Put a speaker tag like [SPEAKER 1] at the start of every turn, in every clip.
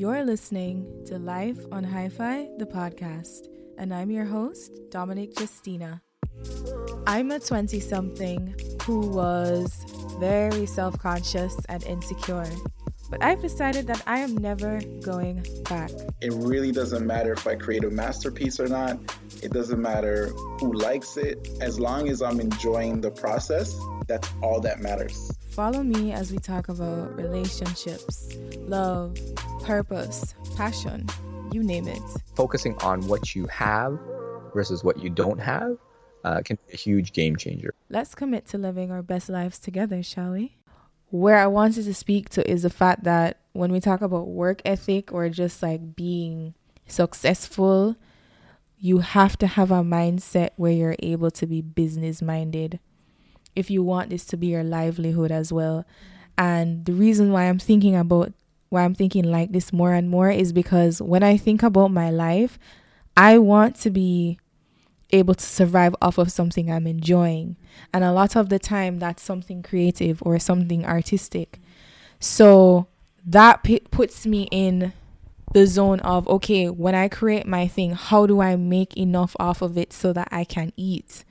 [SPEAKER 1] You're listening to Life on Hi Fi, the podcast, and I'm your host, Dominic Justina. I'm a 20 something who was very self conscious and insecure, but I've decided that I am never going back.
[SPEAKER 2] It really doesn't matter if I create a masterpiece or not. It doesn't matter who likes it. As long as I'm enjoying the process, that's all that matters.
[SPEAKER 1] Follow me as we talk about relationships, love, purpose, passion, you name it.
[SPEAKER 3] Focusing on what you have versus what you don't have uh, can be a huge game changer.
[SPEAKER 1] Let's commit to living our best lives together, shall we? Where I wanted to speak to is the fact that when we talk about work ethic or just like being successful, you have to have a mindset where you're able to be business minded if you want this to be your livelihood as well. And the reason why I'm thinking about why I'm thinking like this more and more is because when I think about my life, I want to be able to survive off of something I'm enjoying. And a lot of the time, that's something creative or something artistic. So that p- puts me in the zone of okay, when I create my thing, how do I make enough off of it so that I can eat?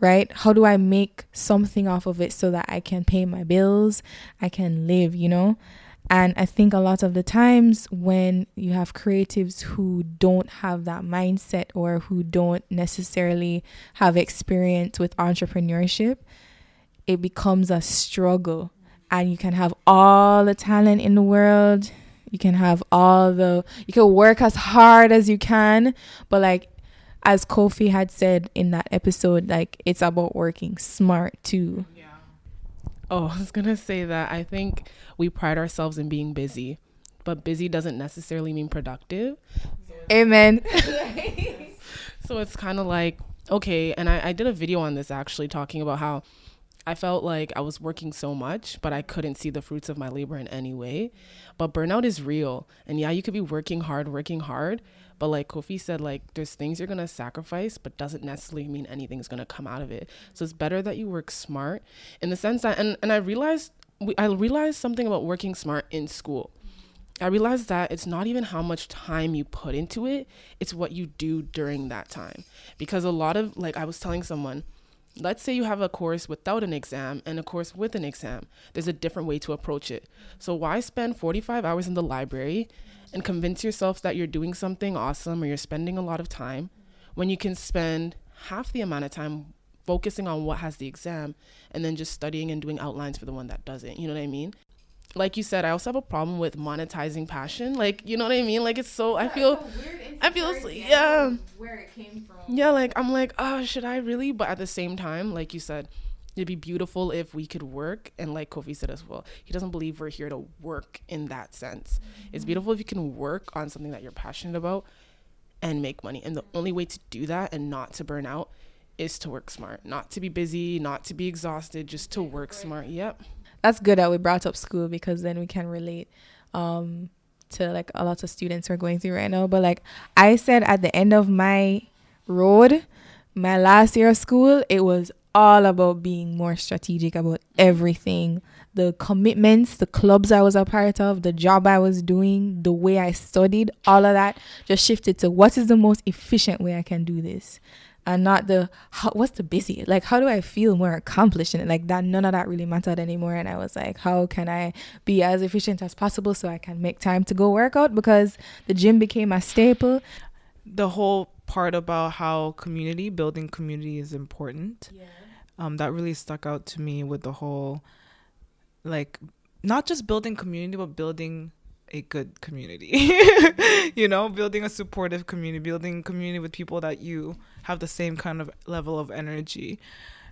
[SPEAKER 1] Right? How do I make something off of it so that I can pay my bills, I can live, you know? And I think a lot of the times when you have creatives who don't have that mindset or who don't necessarily have experience with entrepreneurship, it becomes a struggle. And you can have all the talent in the world. You can have all the, you can work as hard as you can. But like, as Kofi had said in that episode, like, it's about working smart too.
[SPEAKER 4] Oh, I was gonna say that I think we pride ourselves in being busy, but busy doesn't necessarily mean productive.
[SPEAKER 1] Amen.
[SPEAKER 4] So it's kind of like, okay, and I, I did a video on this actually talking about how I felt like I was working so much, but I couldn't see the fruits of my labor in any way. But burnout is real. And yeah, you could be working hard, working hard, but like Kofi said, like there's things you're gonna sacrifice, but doesn't necessarily mean anything's gonna come out of it. So it's better that you work smart in the sense that, and, and I realized, I realized something about working smart in school. I realized that it's not even how much time you put into it, it's what you do during that time. Because a lot of, like, I was telling someone, let's say you have a course without an exam and a course with an exam. There's a different way to approach it. So, why spend 45 hours in the library and convince yourself that you're doing something awesome or you're spending a lot of time when you can spend half the amount of time focusing on what has the exam and then just studying and doing outlines for the one that doesn't? You know what I mean? Like you said, I also have a problem with monetizing passion. Like, you know what I mean? Like, it's so I feel, I feel, yeah,
[SPEAKER 1] where it came from.
[SPEAKER 4] yeah. Like, I'm like, oh, should I really? But at the same time, like you said, it'd be beautiful if we could work. And like Kofi said as well, he doesn't believe we're here to work in that sense. It's mm-hmm. beautiful if you can work on something that you're passionate about and make money. And the mm-hmm. only way to do that and not to burn out is to work smart, not to be busy, not to be exhausted, just to work smart. Yep.
[SPEAKER 1] That's good that we brought up school because then we can relate um to like a lot of students are going through right now. But like i said at the end of my road my last year of school it was all about being more strategic about everything. The commitments the clubs i was a part of the job i was doing the way i studied all of that just shifted to what is the most efficient way i can do this and not the how, what's the busy? Like how do i feel more accomplished in it? Like that none of that really mattered anymore. And i was like how can i be as efficient as possible so i can make time to go work out? Because the gym became a staple.
[SPEAKER 5] The whole part about how community building community is important. Yeah. um that really stuck out to me with the whole like not just building community but building a good community you know building a supportive community building community with people that you have the same kind of level of energy.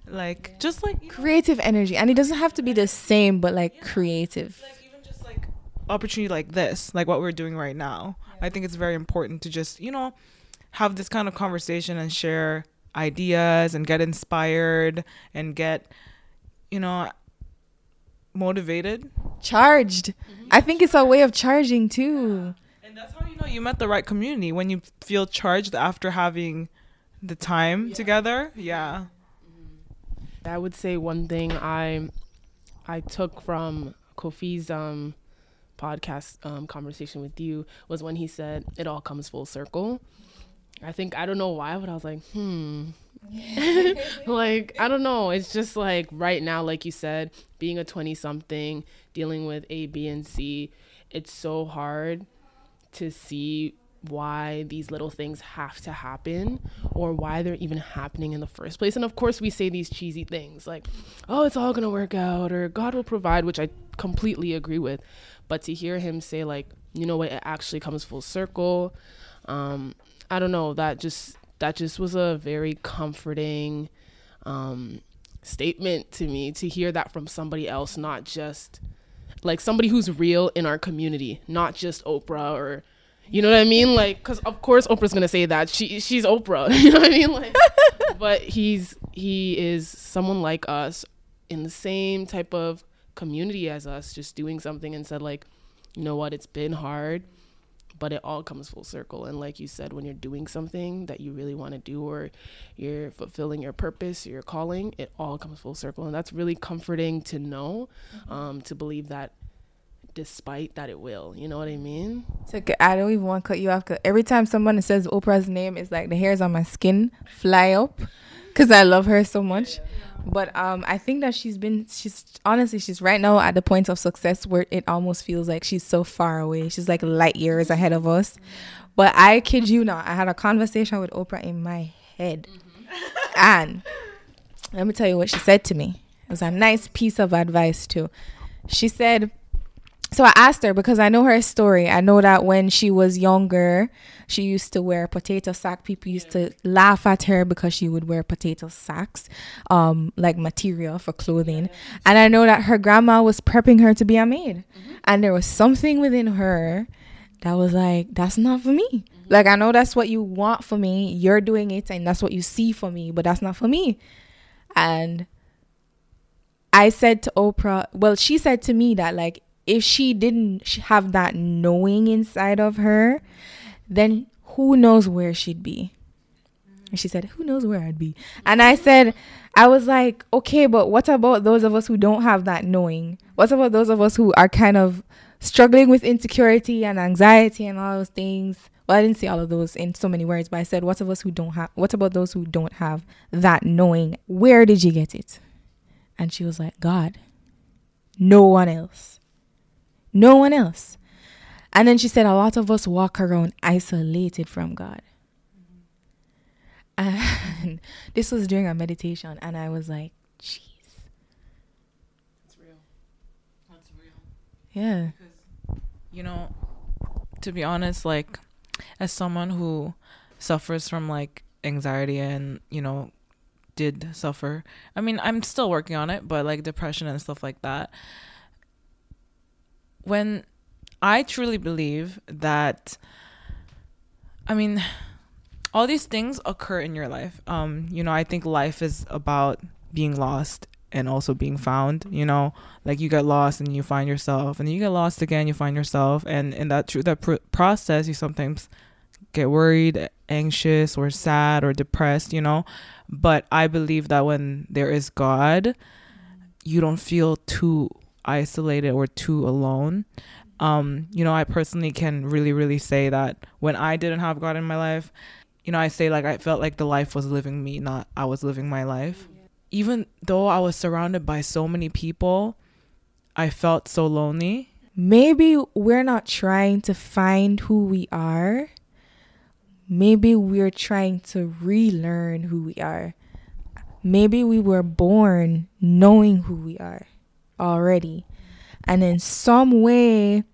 [SPEAKER 5] Like just like you know,
[SPEAKER 1] creative energy and it doesn't have to be the same but like creative.
[SPEAKER 5] Like even just like opportunity like this like what we're doing right now. I think it's very important to just you know have this kind of conversation and share ideas and get inspired and get you know motivated.
[SPEAKER 1] Charged mm-hmm. I think it's a way of charging too.
[SPEAKER 5] And that's how you know you met the right community when you feel charged after having the time together. Yeah.
[SPEAKER 4] I would say one thing I I took from Kofi's um podcast um, conversation with you was when he said it all comes full circle. I think I don't know why, but I was like, hmm. like I don't know. It's just like right now, like you said, being a twenty something, dealing with A, B, and C, it's so hard to see why these little things have to happen or why they're even happening in the first place. And of course, we say these cheesy things like, oh, it's all going to work out or God will provide, which I completely agree with. But to hear him say, like, you know what, it actually comes full circle. Um, I don't know, that just that just was a very comforting um, statement to me to hear that from somebody else, not just like somebody who's real in our community, not just Oprah or you know what I mean? Like, because of course Oprah's gonna say that she she's Oprah. You know what I mean? Like, but he's he is someone like us in the same type of community as us, just doing something and said like, you know what? It's been hard, but it all comes full circle. And like you said, when you're doing something that you really want to do or you're fulfilling your purpose or your calling, it all comes full circle, and that's really comforting to know, um, to believe that despite that it will. You know what I mean?
[SPEAKER 1] To, I don't even want to cut you off. Cause every time someone says Oprah's name, it's like the hairs on my skin fly up because I love her so much. But um, I think that she's been, she's honestly, she's right now at the point of success where it almost feels like she's so far away. She's like light years ahead of us. But I kid you not, I had a conversation with Oprah in my head. And let me tell you what she said to me. It was a nice piece of advice, too. She said, so I asked her because I know her story. I know that when she was younger, she used to wear potato sack. People used to laugh at her because she would wear potato sacks, um, like material for clothing. And I know that her grandma was prepping her to be a maid, and there was something within her that was like, "That's not for me." Like I know that's what you want for me. You're doing it, and that's what you see for me, but that's not for me. And I said to Oprah, well, she said to me that like if she didn't have that knowing inside of her, then who knows where she'd be. And she said, Who knows where I'd be? And I said, I was like, okay, but what about those of us who don't have that knowing? What about those of us who are kind of struggling with insecurity and anxiety and all those things? Well, I didn't say all of those in so many words, but I said, what of us who don't have, what about those who don't have that knowing? Where did you get it? And she was like, God, no one else. No one else. And then she said, a lot of us walk around isolated from God. And this was during a meditation, and I was like, jeez.
[SPEAKER 5] That's real. That's real.
[SPEAKER 1] Yeah.
[SPEAKER 5] You know, to be honest, like as someone who suffers from like anxiety and, you know, did suffer. I mean, I'm still working on it, but like depression and stuff like that. When I truly believe that I mean, all these things occur in your life. Um, you know, I think life is about being lost and also being found, you know, like you get lost and you find yourself and you get lost again, you find yourself and in that through that pr- process you sometimes get worried, anxious or sad or depressed, you know. But I believe that when there is God, you don't feel too isolated or too alone. Um, you know, I personally can really, really say that when I didn't have God in my life, you know, I say like I felt like the life was living me, not I was living my life. Even though I was surrounded by so many people, I felt so lonely.
[SPEAKER 1] Maybe we're not trying to find who we are. Maybe we're trying to relearn who we are. Maybe we were born knowing who we are already. And in some way,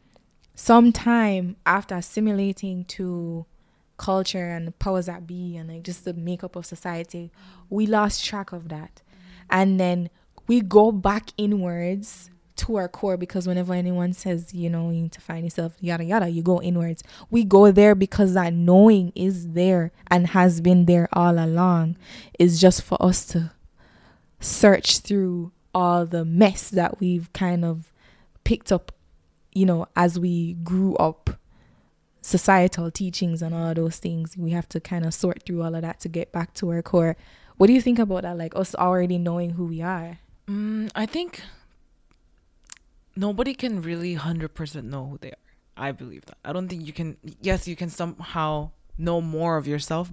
[SPEAKER 1] sometime after assimilating to culture and the powers that be and like just the makeup of society, we lost track of that. And then we go back inwards to our core because whenever anyone says, you know, you need to find yourself, yada yada, you go inwards. We go there because that knowing is there and has been there all along. It's just for us to search through all the mess that we've kind of picked up, you know, as we grew up societal teachings and all those things. We have to kind of sort through all of that to get back to our core. What do you think about that? Like us already knowing who we are?
[SPEAKER 5] Mm, I think nobody can really 100% know who they are. I believe that. I don't think you can yes, you can somehow know more of yourself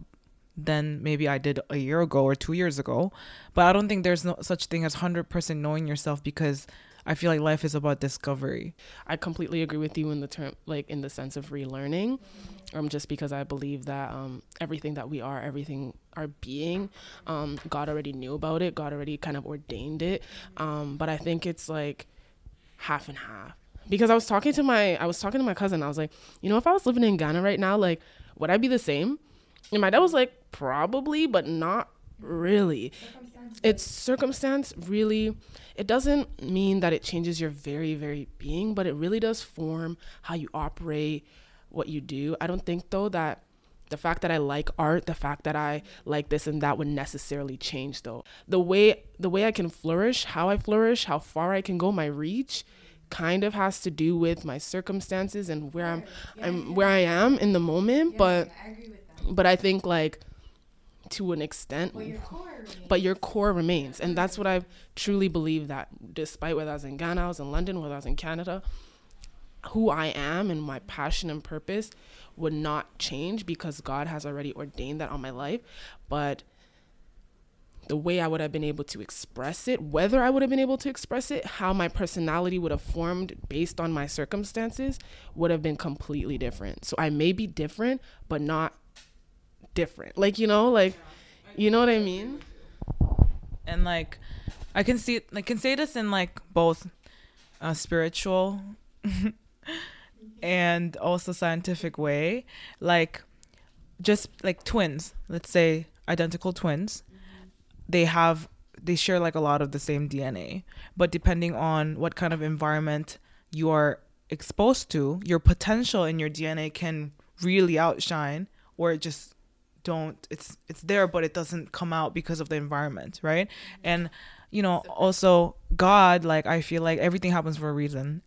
[SPEAKER 5] than maybe I did a year ago or 2 years ago, but I don't think there's no such thing as 100% knowing yourself because I feel like life is about discovery.
[SPEAKER 4] I completely agree with you in the term, like in the sense of relearning, um, just because I believe that um, everything that we are, everything our being, um, God already knew about it. God already kind of ordained it. Um, but I think it's like half and half because I was talking to my, I was talking to my cousin. I was like, you know, if I was living in Ghana right now, like, would I be the same? And my dad was like, probably, but not really. It's circumstance really it doesn't mean that it changes your very very being, but it really does form how you operate, what you do. I don't think though that the fact that I like art, the fact that I like this and that would necessarily change though. The way the way I can flourish, how I flourish, how far I can go, my reach kind of has to do with my circumstances and where I'm I'm where I am in the moment, but but I think like to an extent well, your but your core remains. And that's what i truly believe that despite whether i was in ghana i was in london whether i was in canada who i am and my passion and purpose would not change because god has already ordained that on my life. But the way I would have been able to express it, whether I would have been able to express it, how my personality would have formed based on my circumstances would have been completely different. So I may be different, but not different. Like, you know, like you know what I mean?
[SPEAKER 5] And like I can see I can say this in like both a spiritual and also scientific way. Like just like twins, let's say identical twins, they have they share like a lot of the same DNA, but depending on what kind of environment you are exposed to, your potential in your DNA can really outshine or it just don't it's it's there but it doesn't come out because of the environment right? And you know also god like i feel like everything happens for a reason.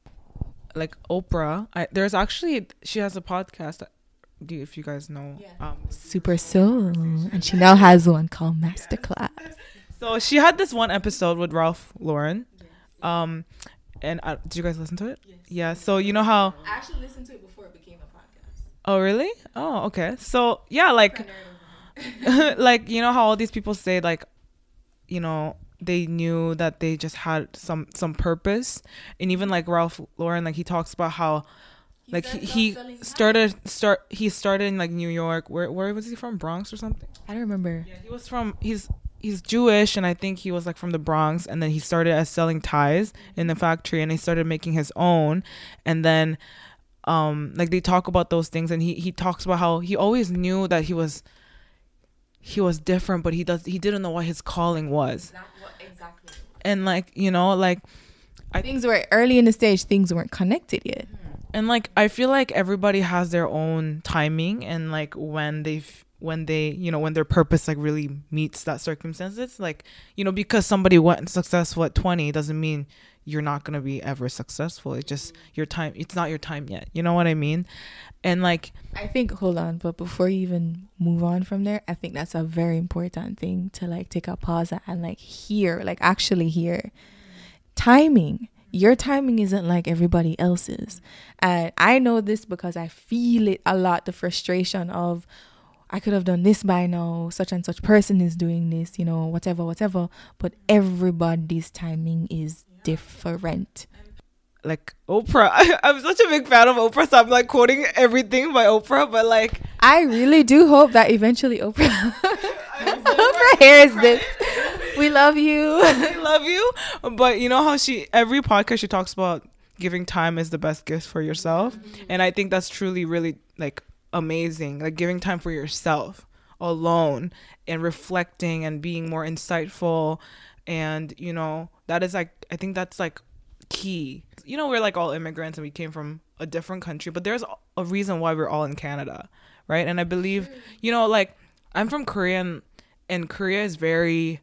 [SPEAKER 5] Like oprah I, there's actually she has a podcast. Do you, if you guys know yeah. um,
[SPEAKER 1] super soul and she now has one called masterclass.
[SPEAKER 5] So she had this one episode with ralph lauren um and uh, did you guys listen to it? Yes. yeah so you know how
[SPEAKER 1] i actually listened to it before it became a podcast
[SPEAKER 5] oh really? Oh okay. So yeah like like you know how all these people say like you know they knew that they just had some some purpose? And even like Ralph Lauren like he talks about how he like he, he started start he started in like New York. Where where was he from? Bronx or something?
[SPEAKER 1] I don't remember.
[SPEAKER 5] Yeah he was from he's he's Jewish and I think he was like from the Bronx and then he started as selling ties in the factory and he started making his own. And then um like they talk about those things and he he talks about how he always knew that he was he was different, but he does he didn't know what his calling was. Exactly. And like you know, like
[SPEAKER 1] I, things were early in the stage. Things weren't connected yet.
[SPEAKER 5] And like I feel like everybody has their own timing, and like when they've when they you know when their purpose like really meets that circumstances, like you know because somebody went successful at twenty doesn't mean you're not gonna be ever successful. It's just your time. It's not your time yet. You know what I mean? And like
[SPEAKER 1] I think hold on, but before you even move on from there, I think that's a very important thing to like take a pause and like hear, like actually hear. Timing. Your timing isn't like everybody else's. And I know this because I feel it a lot the frustration of I could have done this by now, such and such person is doing this, you know, whatever, whatever. But everybody's timing is different.
[SPEAKER 5] Like Oprah, I, am such a big fan of Oprah, so I'm like quoting everything by Oprah. But like,
[SPEAKER 1] I really do hope that eventually Oprah, Oprah hears this. We love you.
[SPEAKER 5] we love you. But you know how she every podcast she talks about giving time is the best gift for yourself, mm-hmm. and I think that's truly really like amazing. Like giving time for yourself alone and reflecting and being more insightful and you know that is like i think that's like key. You know we're like all immigrants and we came from a different country but there's a reason why we're all in canada right? And i believe you know like i'm from korea and, and korea is very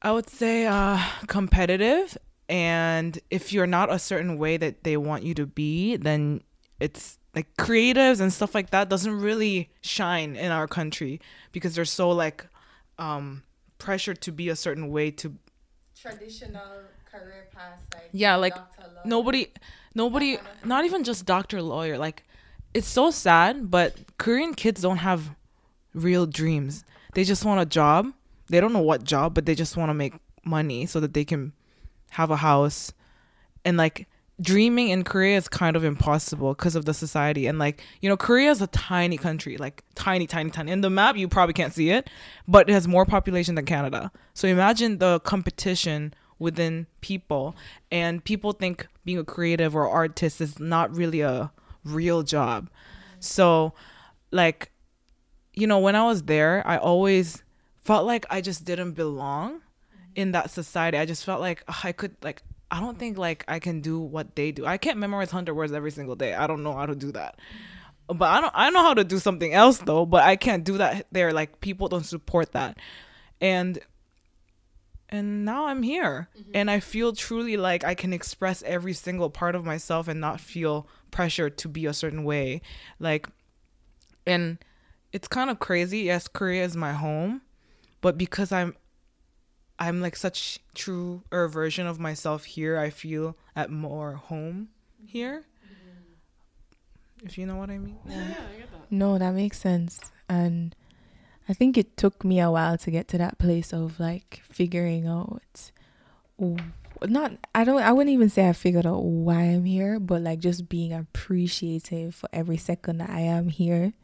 [SPEAKER 5] i would say uh competitive. And if you're not a certain way that they want you to be then it's like creatives and stuff like that doesn't really shine in our country because they're so like um pressured to be a certain way to
[SPEAKER 1] traditional career paths like
[SPEAKER 5] Yeah, like, nobody nobody not even just doctor lawyer like it's so sad but korean kids don't have real dreams. They just want a job. They don't know what job but they just want to make money so that they can have a house. And like dreaming in korea is kind of impossible because of the society. And like you know korea is a tiny country like tiny tiny tiny. In the map you probably can't see it but it has more population than canada. So imagine the competition within people and people think being a creative or artist is not really a real job. So like you know when i was there i always felt like i just didn't belong in that society. I just felt like ugh, i could like i don't think like i can do what they do. I can't memorize 100 words every single day. I don't know how to do that. But i don't i know how to do something else though but i can't do that there. Like people don't support that. And and now I'm here. Mm-hmm. And I feel truly like I can express every single part of myself and not feel pressure to be a certain way. Like and it's kind of crazy. Yes Korea is my home but because I'm I'm like such truer version of myself here I feel at more home here if you know what I mean Yeah, I get that.
[SPEAKER 1] No, that makes sense. And I think it took me a while to get to that place of like figuring out not I don't I wouldn't even say I figured out why I'm here, but like just being appreciative for every second that I am here.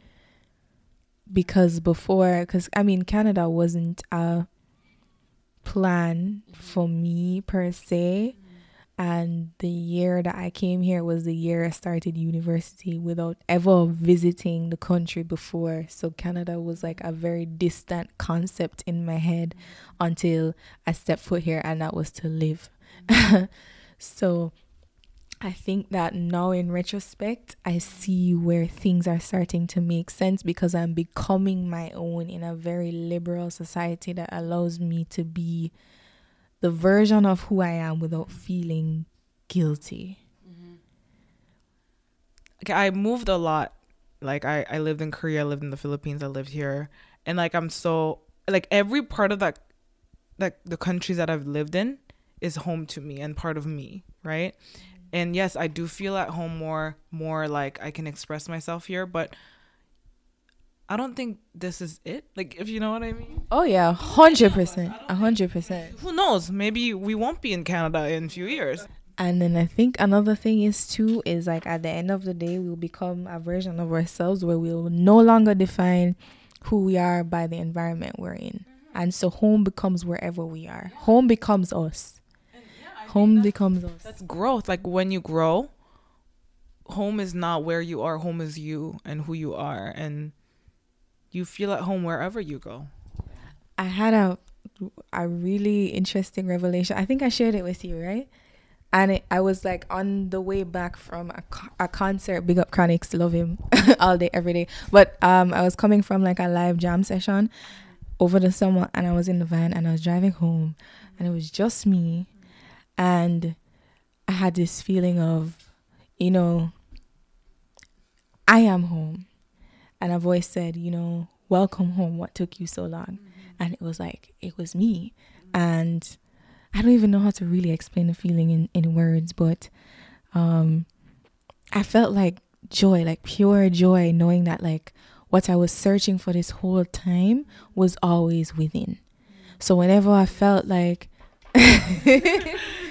[SPEAKER 1] Because before cuz I mean Canada wasn't a plan for mm-hmm. me per se. And the year that I came here was the year I started university without ever visiting the country before. So Canada was like a very distant concept in my head mm-hmm. until I stepped foot here and that was to live. Mm-hmm. so I think that now in retrospect, I see where things are starting to make sense because I'm becoming my own in a very liberal society that allows me to be the version of who I am without feeling guilty. Mm-hmm.
[SPEAKER 5] okay, I moved a lot. Like I, I lived in Korea, I lived in the Philippines, I lived here. And like I'm so like every part of that like the countries that I've lived in is home to me and part of me, right? And yes, I do feel at home more more like I can express myself here, but I don't think this is it. Like if you know what I mean.
[SPEAKER 1] Oh yeah, hundred percent, a hundred percent.
[SPEAKER 5] Who knows? Maybe we won't be in Canada in a few years.
[SPEAKER 1] And then I think another thing is too is like at the end of the day we'll become a version of ourselves where we'll no longer define who we are by the environment we're in. Mm-hmm. And so home becomes wherever we are. Home becomes us. Home becomes us.
[SPEAKER 5] That's growth. Like when you grow, home is not where you are, home is you and who you are and you feel at home wherever you go.
[SPEAKER 1] I had a a really interesting revelation. I think I shared it with you, right? And it, I was like on the way back from a, a concert. Big up Chronixx, love him all day, every day. But um, I was coming from like a live jam session over the summer, and I was in the van and I was driving home, and it was just me, and I had this feeling of, you know, I am home, and a voice said, you know, welcome home. What took you so long? and it was like it was me and i don't even know how to really explain the feeling in, in words but um i felt like joy like pure joy knowing that like what i was searching for this whole time was always within so whenever i felt like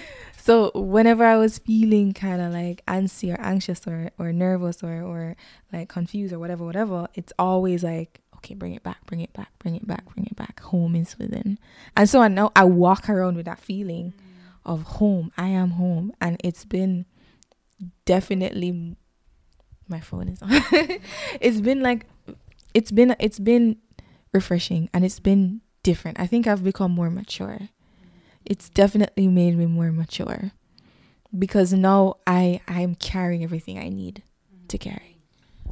[SPEAKER 1] so whenever i was feeling kind of like antsy or anxious or, or nervous or, or like confused or whatever whatever it's always like okay, bring it back, bring it back, bring it back, bring it back. Home is within. And so I know I walk around with that feeling mm. of home. I am home. And it's been definitely my phone is on. it's been like it's been it's been refreshing and it's been different. I think I've become more mature. It's definitely made me more mature. Because now I I'm carrying everything I need to mm-hmm. carry.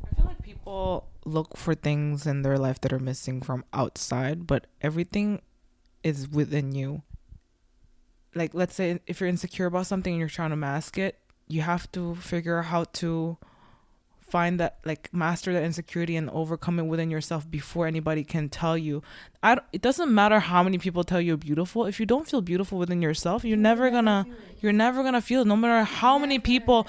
[SPEAKER 5] I feel like people look for things in their life that are missing from outside, but everything is within you. Like, let's say if you're insecure about something and you're trying to mask it, you have to figure out how to find that like master that insecurity and overcome it within yourself before anybody can tell you. I, it doesn't matter how many people tell you you're beautiful. If you don't feel beautiful within yourself you're never gonna you're never gonna feel it no matter how many people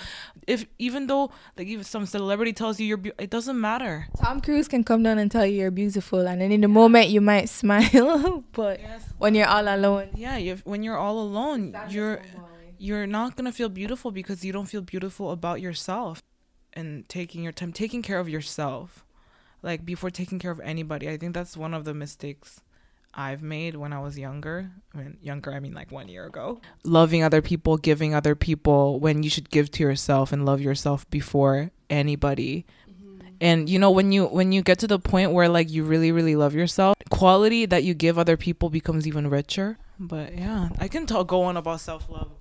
[SPEAKER 5] if even though like even some celebrity tells you you're be- it doesn't matter.
[SPEAKER 1] Tom Cruise can come down and tell you you're beautiful, and then in the moment you might smile, but when you're all alone,
[SPEAKER 5] yeah you when you're all alone you're oh you're not gonna feel beautiful because you don't feel beautiful about yourself and taking your time taking care of yourself like before taking care of anybody. I think that's one of the mistakes i've made when i was younger i mean younger i mean like one year ago. Loving other people giving other people when you should give to yourself and love yourself before anybody. Mm-hmm. And you know when you when you get to the point where like you really really love yourself quality that you give other people becomes even richer. But yeah i can talk go on about self-love all day every day.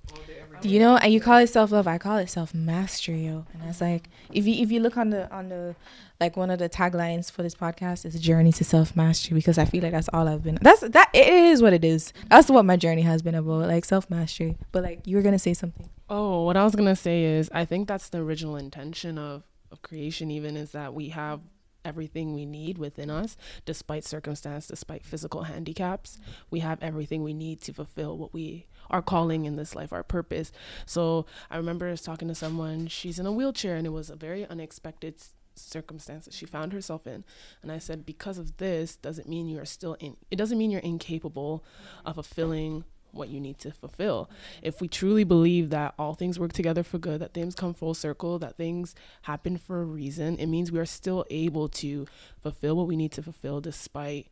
[SPEAKER 1] You know, and you call it self love. I call it self mastery, yo. And that's like, if you if you look on the on the like one of the taglines for this podcast is journey to self mastery because I feel like that's all I've been. That's that it is what it is. That's what my journey has been about, like self mastery. But like you were gonna say something.
[SPEAKER 4] Oh, what I was gonna say is I think that's the original intention of, of creation even is that we have everything we need within us, despite circumstance, despite physical handicaps. We have everything we need to fulfill what we are calling in this life, our purpose. So I remember talking to someone, she's in a wheelchair and it was a very unexpected circumstance that she found herself in. And I said, because of this doesn't mean you are still in it doesn't mean you're incapable of fulfilling what you need to fulfill. If we truly believe that all things work together for good, that things come full circle, that things happen for a reason, it means we are still able to fulfill what we need to fulfill despite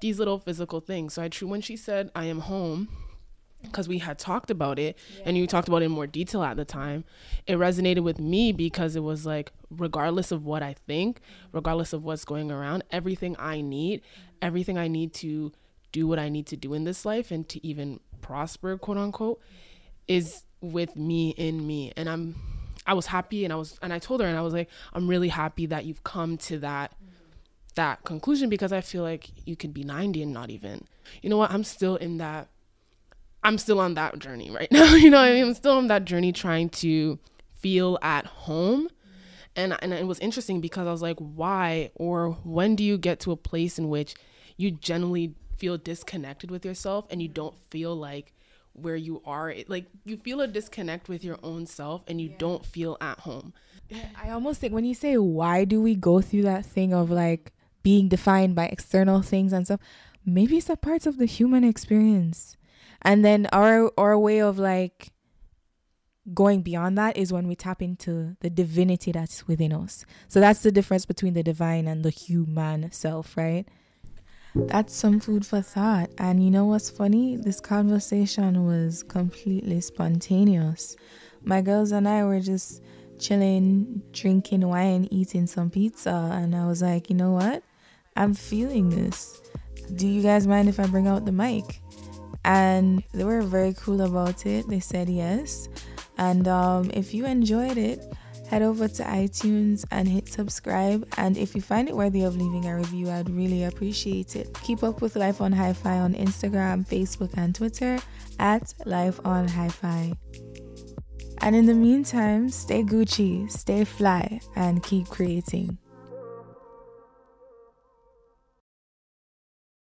[SPEAKER 4] these little physical things. So I true when she said, I am home, because we had talked about it and you talked about it in more detail at the time, it resonated with me because it was like, regardless of what I think, regardless of what's going around, everything I need, mm-hmm. everything I need to do what I need to do in this life and to even prosper, quote unquote, is with me in me. And I'm I was happy and I was and I told her and I was like, I'm really happy that you've come to that mm-hmm. that conclusion because I feel like you could be 90 and not even. You know what? I'm still in that I'm still on that journey right now. you know what I mean? I'm still on that journey trying to feel at home. And and it was interesting because I was like, why or when do you get to a place in which you generally feel disconnected with yourself and you don't feel like where you are it, like you feel a disconnect with your own self and you don't feel at home
[SPEAKER 1] I almost think when you say why do we go through that thing of like being defined by external things and stuff, maybe it's a part of the human experience. And then our our way of like going beyond that is when we tap into the divinity that's within us. So that's the difference between the divine and the human self, right? That's some food for thought. And you know what's funny? This conversation was completely spontaneous. My girls and I were just chilling, drinking wine, eating some pizza. And I was like, you know what? I'm feeling this. Do you guys mind if I bring out the mic? And they were very cool about it. They said yes. And um, if you enjoyed it, head over to iTunes and hit subscribe. And if you find it worthy of leaving a review, I'd really appreciate it. Keep up with Life on Hi Fi on Instagram, Facebook, and Twitter at Life on Hi Fi. And in the meantime, stay Gucci, stay fly, and keep creating.